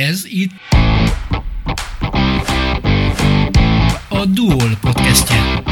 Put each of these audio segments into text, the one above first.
Ez itt a Duol podcastje.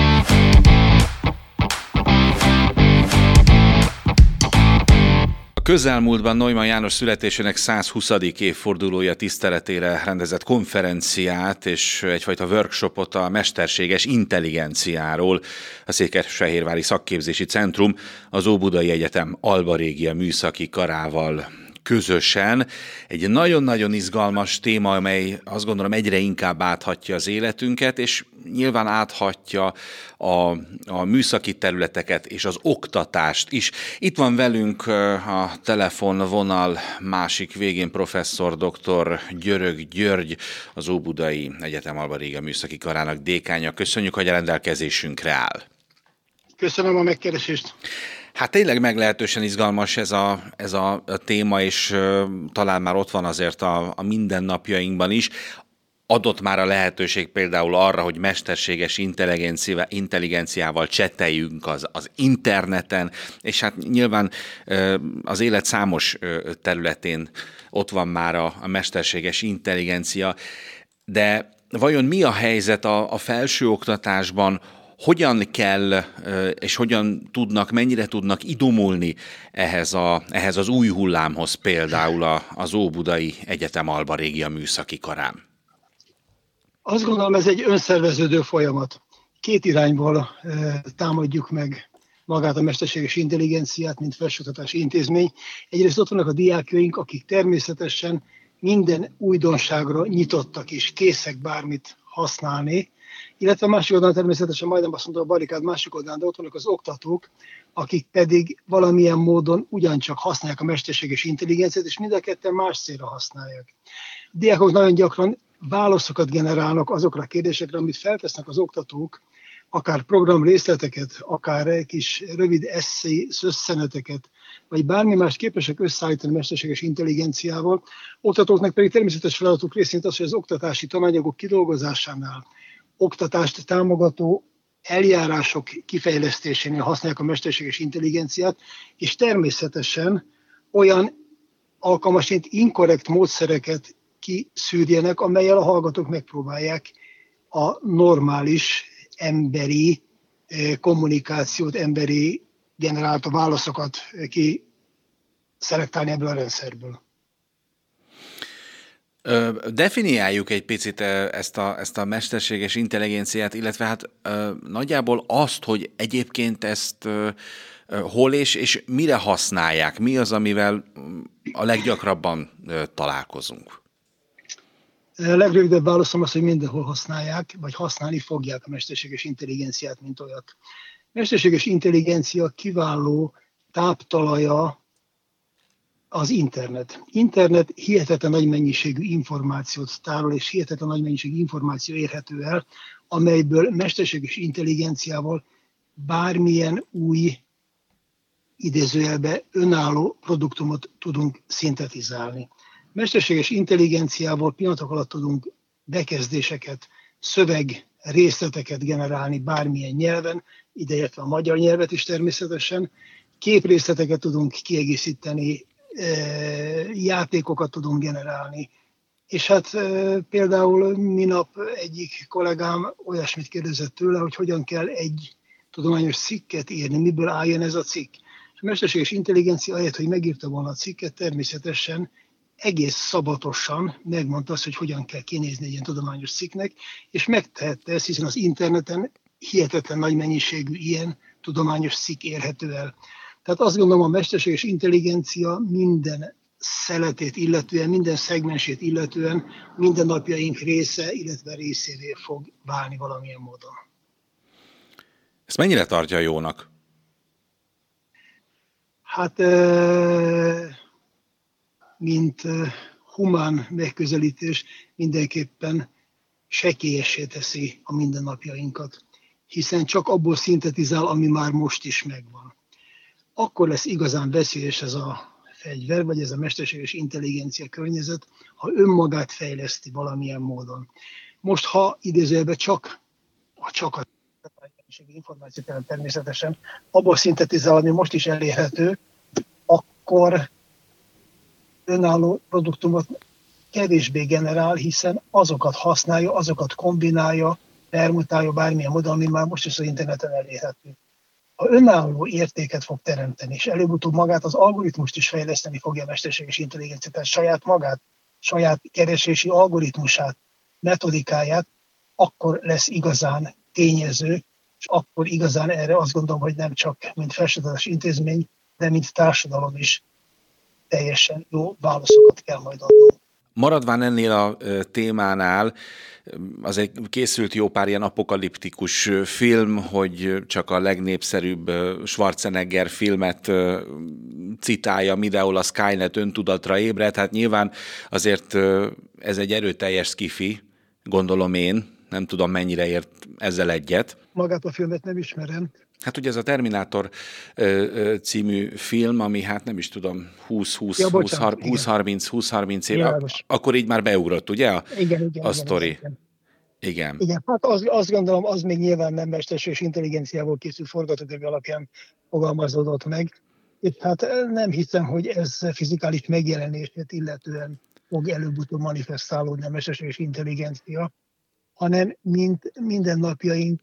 Közelmúltban Neumann János születésének 120. évfordulója tiszteletére rendezett konferenciát és egyfajta workshopot a mesterséges intelligenciáról a Székesfehérvári Szakképzési Centrum az Óbudai Egyetem Alba Régia műszaki karával közösen. Egy nagyon-nagyon izgalmas téma, amely azt gondolom egyre inkább áthatja az életünket, és nyilván áthatja a, a műszaki területeket és az oktatást is. Itt van velünk a telefonvonal másik végén professzor dr. Györög György, az Óbudai Egyetem Alba Réga Műszaki Karának dékánya. Köszönjük, hogy a rendelkezésünkre áll. Köszönöm a megkeresést. Hát tényleg meglehetősen izgalmas ez a, ez a, téma, és talán már ott van azért a, a mindennapjainkban is. Adott már a lehetőség például arra, hogy mesterséges intelligenciával cseteljünk az, az interneten, és hát nyilván az élet számos területén ott van már a, a mesterséges intelligencia, de vajon mi a helyzet a, a felsőoktatásban, hogyan kell, és hogyan tudnak, mennyire tudnak idomulni ehhez, a, ehhez az új hullámhoz például az Óbudai Egyetem Alba Régia Műszaki Karán? Azt gondolom, ez egy önszerveződő folyamat. Két irányból támadjuk meg magát a mesterséges intelligenciát, mint felsőoktatási intézmény. Egyrészt ott vannak a diákjaink, akik természetesen minden újdonságra nyitottak és készek bármit használni, illetve a másik oldalon természetesen majdnem azt mondom a barikád másik oldalon, de ott vannak az oktatók, akik pedig valamilyen módon ugyancsak használják a mesterséges intelligenciát, és mind a ketten más célra használják. A diákok nagyon gyakran válaszokat generálnak azokra a kérdésekre, amit feltesznek az oktatók, akár program részleteket, akár kis rövid eszély szösszeneteket, vagy bármi más képesek összeállítani mesterséges intelligenciával. Oktatóknak pedig természetes feladatuk részint az, hogy az oktatási tananyagok kidolgozásánál, oktatást támogató eljárások kifejlesztésénél használják a mesterséges intelligenciát, és természetesen olyan alkalmasint inkorrekt módszereket kiszűrjenek, amelyel a hallgatók megpróbálják a normális emberi eh, kommunikációt, emberi generálta válaszokat ki szelektálni ebből a rendszerből. Definiáljuk egy picit ezt a, ezt a mesterséges intelligenciát, illetve hát nagyjából azt, hogy egyébként ezt hol és, és mire használják, mi az, amivel a leggyakrabban találkozunk? Legrövidebb válaszom az, hogy mindenhol használják, vagy használni fogják a mesterséges intelligenciát, mint olyat. Mesterséges intelligencia kiváló táptalaja az internet. Internet hihetetlen nagy mennyiségű információt tárol, és hihetetlen nagy mennyiségű információ érhető el, amelyből mesterséges intelligenciával bármilyen új idézőjelbe önálló produktumot tudunk szintetizálni. Mesterséges intelligenciával pillanatok alatt tudunk bekezdéseket, szöveg részleteket generálni bármilyen nyelven, ideértve a magyar nyelvet is természetesen, képrészleteket tudunk kiegészíteni játékokat tudunk generálni. És hát például minap egyik kollégám olyasmit kérdezett tőle, hogy hogyan kell egy tudományos cikket írni, miből álljon ez a cikk. A mesterséges intelligencia ahelyett, hogy megírta volna a cikket, természetesen egész szabatosan megmondta azt, hogy hogyan kell kinézni egy ilyen tudományos cikknek, és megtehette ezt, hiszen az interneten hihetetlen nagy mennyiségű ilyen tudományos cikk érhető el. Tehát azt gondolom, a mesterséges intelligencia minden szeletét illetően, minden szegmensét illetően minden napjaink része, illetve részévé fog válni valamilyen módon. Ezt mennyire tartja jónak? Hát, mint humán megközelítés mindenképpen sekélyessé teszi a mindennapjainkat, hiszen csak abból szintetizál, ami már most is megvan akkor lesz igazán veszélyes ez a fegyver, vagy ez a mesterséges intelligencia környezet, ha önmagát fejleszti valamilyen módon. Most, ha idézőjelben csak, ha csak a információ természetesen, abból szintetizál, ami most is elérhető, akkor önálló produktumot kevésbé generál, hiszen azokat használja, azokat kombinálja, permutálja bármilyen módon, ami már most is az interneten elérhető. Ha önálló értéket fog teremteni, és előbb-utóbb magát az algoritmust is fejleszteni fogja a mesterséges intelligencia, tehát saját magát, saját keresési algoritmusát, metodikáját, akkor lesz igazán tényező, és akkor igazán erre azt gondolom, hogy nem csak mint felsőoktatás intézmény, de mint társadalom is teljesen jó válaszokat kell majd adnunk. Maradván ennél a témánál, az egy készült jó pár ilyen apokaliptikus film, hogy csak a legnépszerűbb Schwarzenegger filmet citálja, mindenhol a Skynet öntudatra ébred, hát nyilván azért ez egy erőteljes skifi, gondolom én, nem tudom mennyire ért ezzel egyet. Magát a filmet nem ismerem, Hát ugye ez a Terminátor című film, ami hát nem is tudom, 20-20, ja, 20-30, 20-30 év, akkor így már beugrott, ugye a, igen, igen, a sztori? Igen. Igen. Igen, hát az, azt gondolom, az még nyilván nem mesterséges intelligenciával készült forgatókönyv alapján fogalmazódott meg. És hát nem hiszem, hogy ez fizikális megjelenését illetően fog előbb-utóbb manifestálódni a mesterséges intelligencia, hanem mint mindennapjaink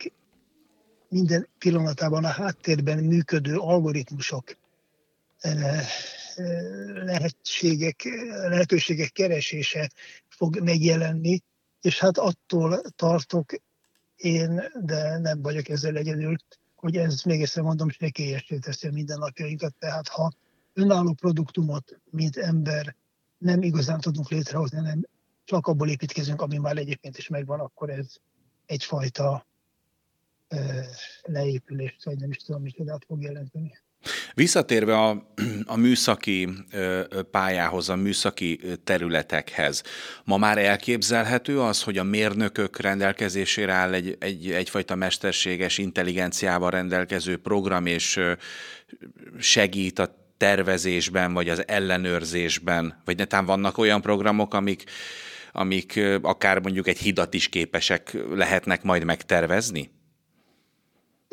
minden pillanatában a háttérben működő algoritmusok eh, eh, lehetségek, lehetőségek keresése fog megjelenni, és hát attól tartok én, de nem vagyok ezzel egyedül, hogy ez még egyszer mondom, sekélyesé teszi a mindennapjainkat. Tehát ha önálló produktumot, mint ember nem igazán tudunk létrehozni, hanem csak abból építkezünk, ami már egyébként is megvan, akkor ez egyfajta leépülést, vagy nem is tudom, micsodát fog jelenteni. Visszatérve a, a műszaki pályához, a műszaki területekhez, ma már elképzelhető az, hogy a mérnökök rendelkezésére áll egy, egy, egyfajta mesterséges intelligenciával rendelkező program, és segít a tervezésben, vagy az ellenőrzésben, vagy netán vannak olyan programok, amik, amik akár mondjuk egy hidat is képesek lehetnek majd megtervezni?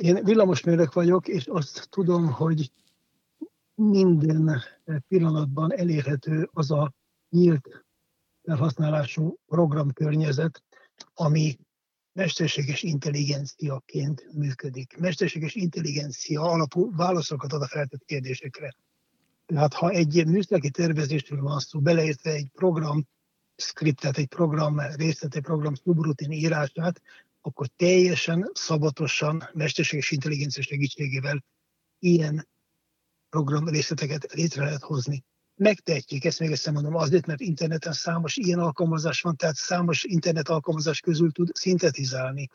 Én villamosmérnök vagyok, és azt tudom, hogy minden pillanatban elérhető az a nyílt felhasználású programkörnyezet, ami mesterséges intelligenciaként működik. Mesterséges intelligencia alapú válaszokat ad a feltett kérdésekre. Tehát ha egy műszaki tervezésről van szó, beleértve egy program skriptet, egy program részlet, egy program subrutin írását, akkor teljesen szabatosan mesterséges intelligencia segítségével ilyen program részleteket létre lehet hozni. Megtehetjük, ezt még egyszer mondom, azért, mert interneten számos ilyen alkalmazás van, tehát számos internet alkalmazás közül tud szintetizálni.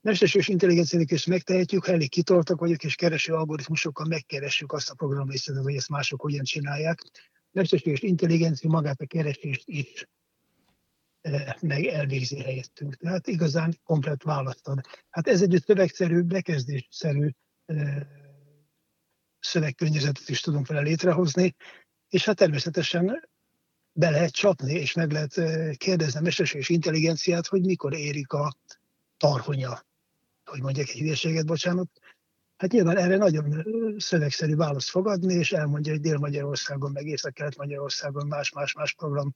Mesterséges intelligenciának is megtehetjük, ha elég kitoltak vagyok, és kereső algoritmusokkal megkeressük azt a program részletet, hogy ezt mások hogyan csinálják. Mesterséges intelligencia magát a keresést is meg elvégzi helyettünk. Tehát igazán komplet választ ad. Hát ez egy szövegszerű, bekezdésszerű szövegkörnyezetet is tudunk vele létrehozni, és hát természetesen be lehet csapni, és meg lehet kérdezni a mesterséges intelligenciát, hogy mikor érik a tarhonya. Hogy mondjak egy hülyeséget, bocsánat. Hát nyilván erre nagyon szövegszerű választ fogadni, és elmondja, hogy Dél-Magyarországon, meg Észak-Kelet-Magyarországon más-más-más program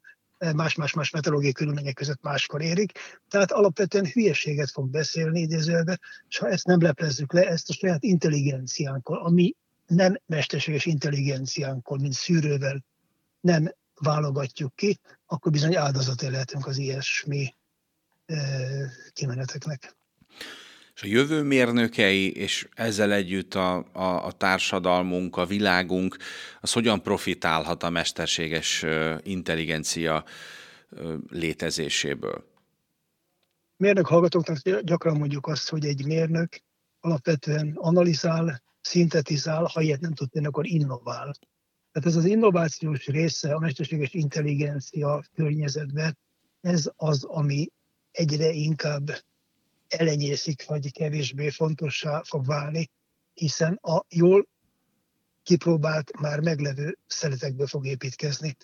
más-más-más meteorológiai körülmények között máskor érik. Tehát alapvetően hülyeséget fog beszélni idézőjelbe, és ha ezt nem leplezzük le, ezt a saját intelligenciánkkal, ami nem mesterséges intelligenciánkkal, mint szűrővel nem válogatjuk ki, akkor bizony áldozaté lehetünk az ilyesmi kimeneteknek és a jövő mérnökei, és ezzel együtt a, a, a társadalmunk, a világunk, az hogyan profitálhat a mesterséges intelligencia létezéséből? Mérnök hallgatóknak gyakran mondjuk azt, hogy egy mérnök alapvetően analizál, szintetizál, ha ilyet nem tud tenni, akkor innovál. Tehát ez az innovációs része a mesterséges intelligencia környezetben, ez az, ami egyre inkább elenyészik, vagy kevésbé fontossá fog válni, hiszen a jól kipróbált, már meglevő szeletekből fog építkezni.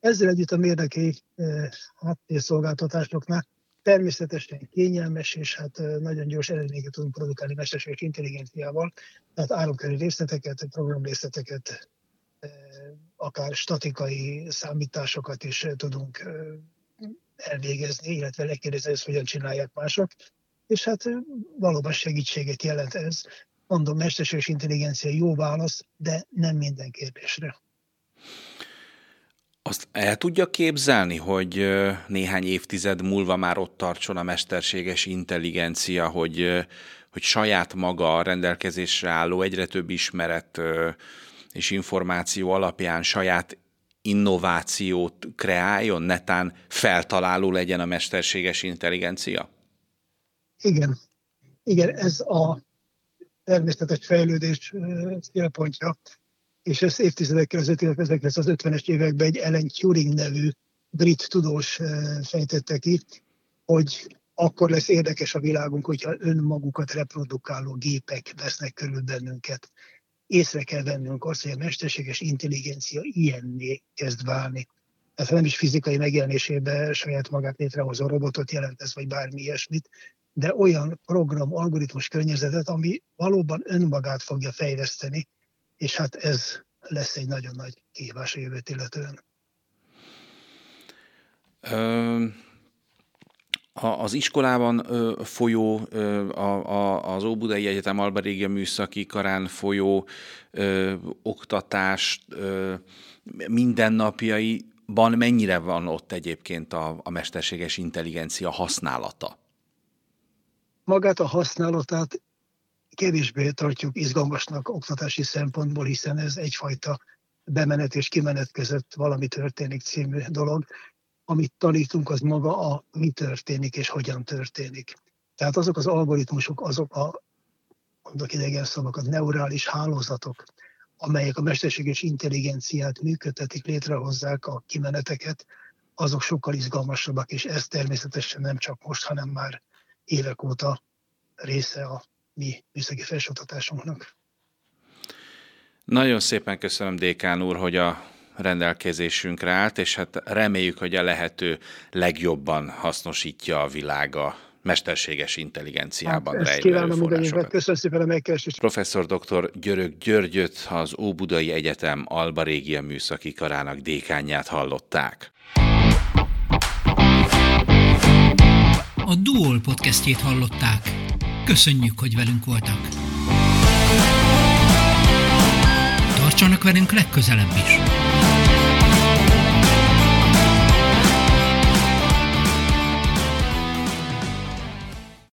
Ezzel együtt a mérnöki eh, háttérszolgáltatásoknál természetesen kényelmes, és hát eh, nagyon gyors eredményeket tudunk produkálni mesterséges intelligenciával, tehát áramkörű részleteket, programrészleteket, eh, akár statikai számításokat is tudunk elvégezni, illetve lekérdezni, ezt hogyan csinálják mások. És hát valóban segítséget jelent ez. Mondom, mesterséges intelligencia jó válasz, de nem minden kérdésre. Azt el tudja képzelni, hogy néhány évtized múlva már ott tartson a mesterséges intelligencia, hogy, hogy saját maga a rendelkezésre álló egyre több ismeret és információ alapján saját innovációt kreáljon, netán feltaláló legyen a mesterséges intelligencia? Igen. Igen, ez a természetes fejlődés célpontja és ezt évtizedekkel az 1950-es években egy Ellen Turing nevű brit tudós fejtette ki, hogy akkor lesz érdekes a világunk, hogyha önmagukat reprodukáló gépek vesznek körül bennünket. Észre kell vennünk azt, hogy a mesterséges intelligencia ilyenné kezd válni. Tehát nem is fizikai megjelenésében saját magát létrehozó robotot jelent ez, vagy bármi ilyesmit, de olyan program, algoritmus környezetet, ami valóban önmagát fogja fejleszteni, és hát ez lesz egy nagyon nagy kihívás a jövőt illetően. Az iskolában folyó, az Óbudai Egyetem Alba műszaki karán folyó oktatás mindennapjaiban mennyire van ott egyébként a, a mesterséges intelligencia használata? Magát a használatát kevésbé tartjuk izgalmasnak oktatási szempontból, hiszen ez egyfajta bemenet és kimenet között valami történik című dolog. Amit tanítunk, az maga a mi történik és hogyan történik. Tehát azok az algoritmusok, azok a, mondok idegen szavakat, neurális hálózatok, amelyek a mesterséges intelligenciát működtetik, létrehozzák a kimeneteket, azok sokkal izgalmasabbak, és ez természetesen nem csak most, hanem már évek óta része a mi műszaki felsőoktatásunknak. Nagyon szépen köszönöm, Dékán úr, hogy a rendelkezésünkre állt, és hát reméljük, hogy a lehető legjobban hasznosítja a világa mesterséges intelligenciában hát, rejlő forrásokat. Köszönöm szépen a megkeresést. Professzor dr. Györök Györgyöt, az Óbudai Egyetem Alba Régia Műszaki Karának dékányát hallották. A Duol podcastjét hallották. Köszönjük, hogy velünk voltak. Tartsanak velünk legközelebb is!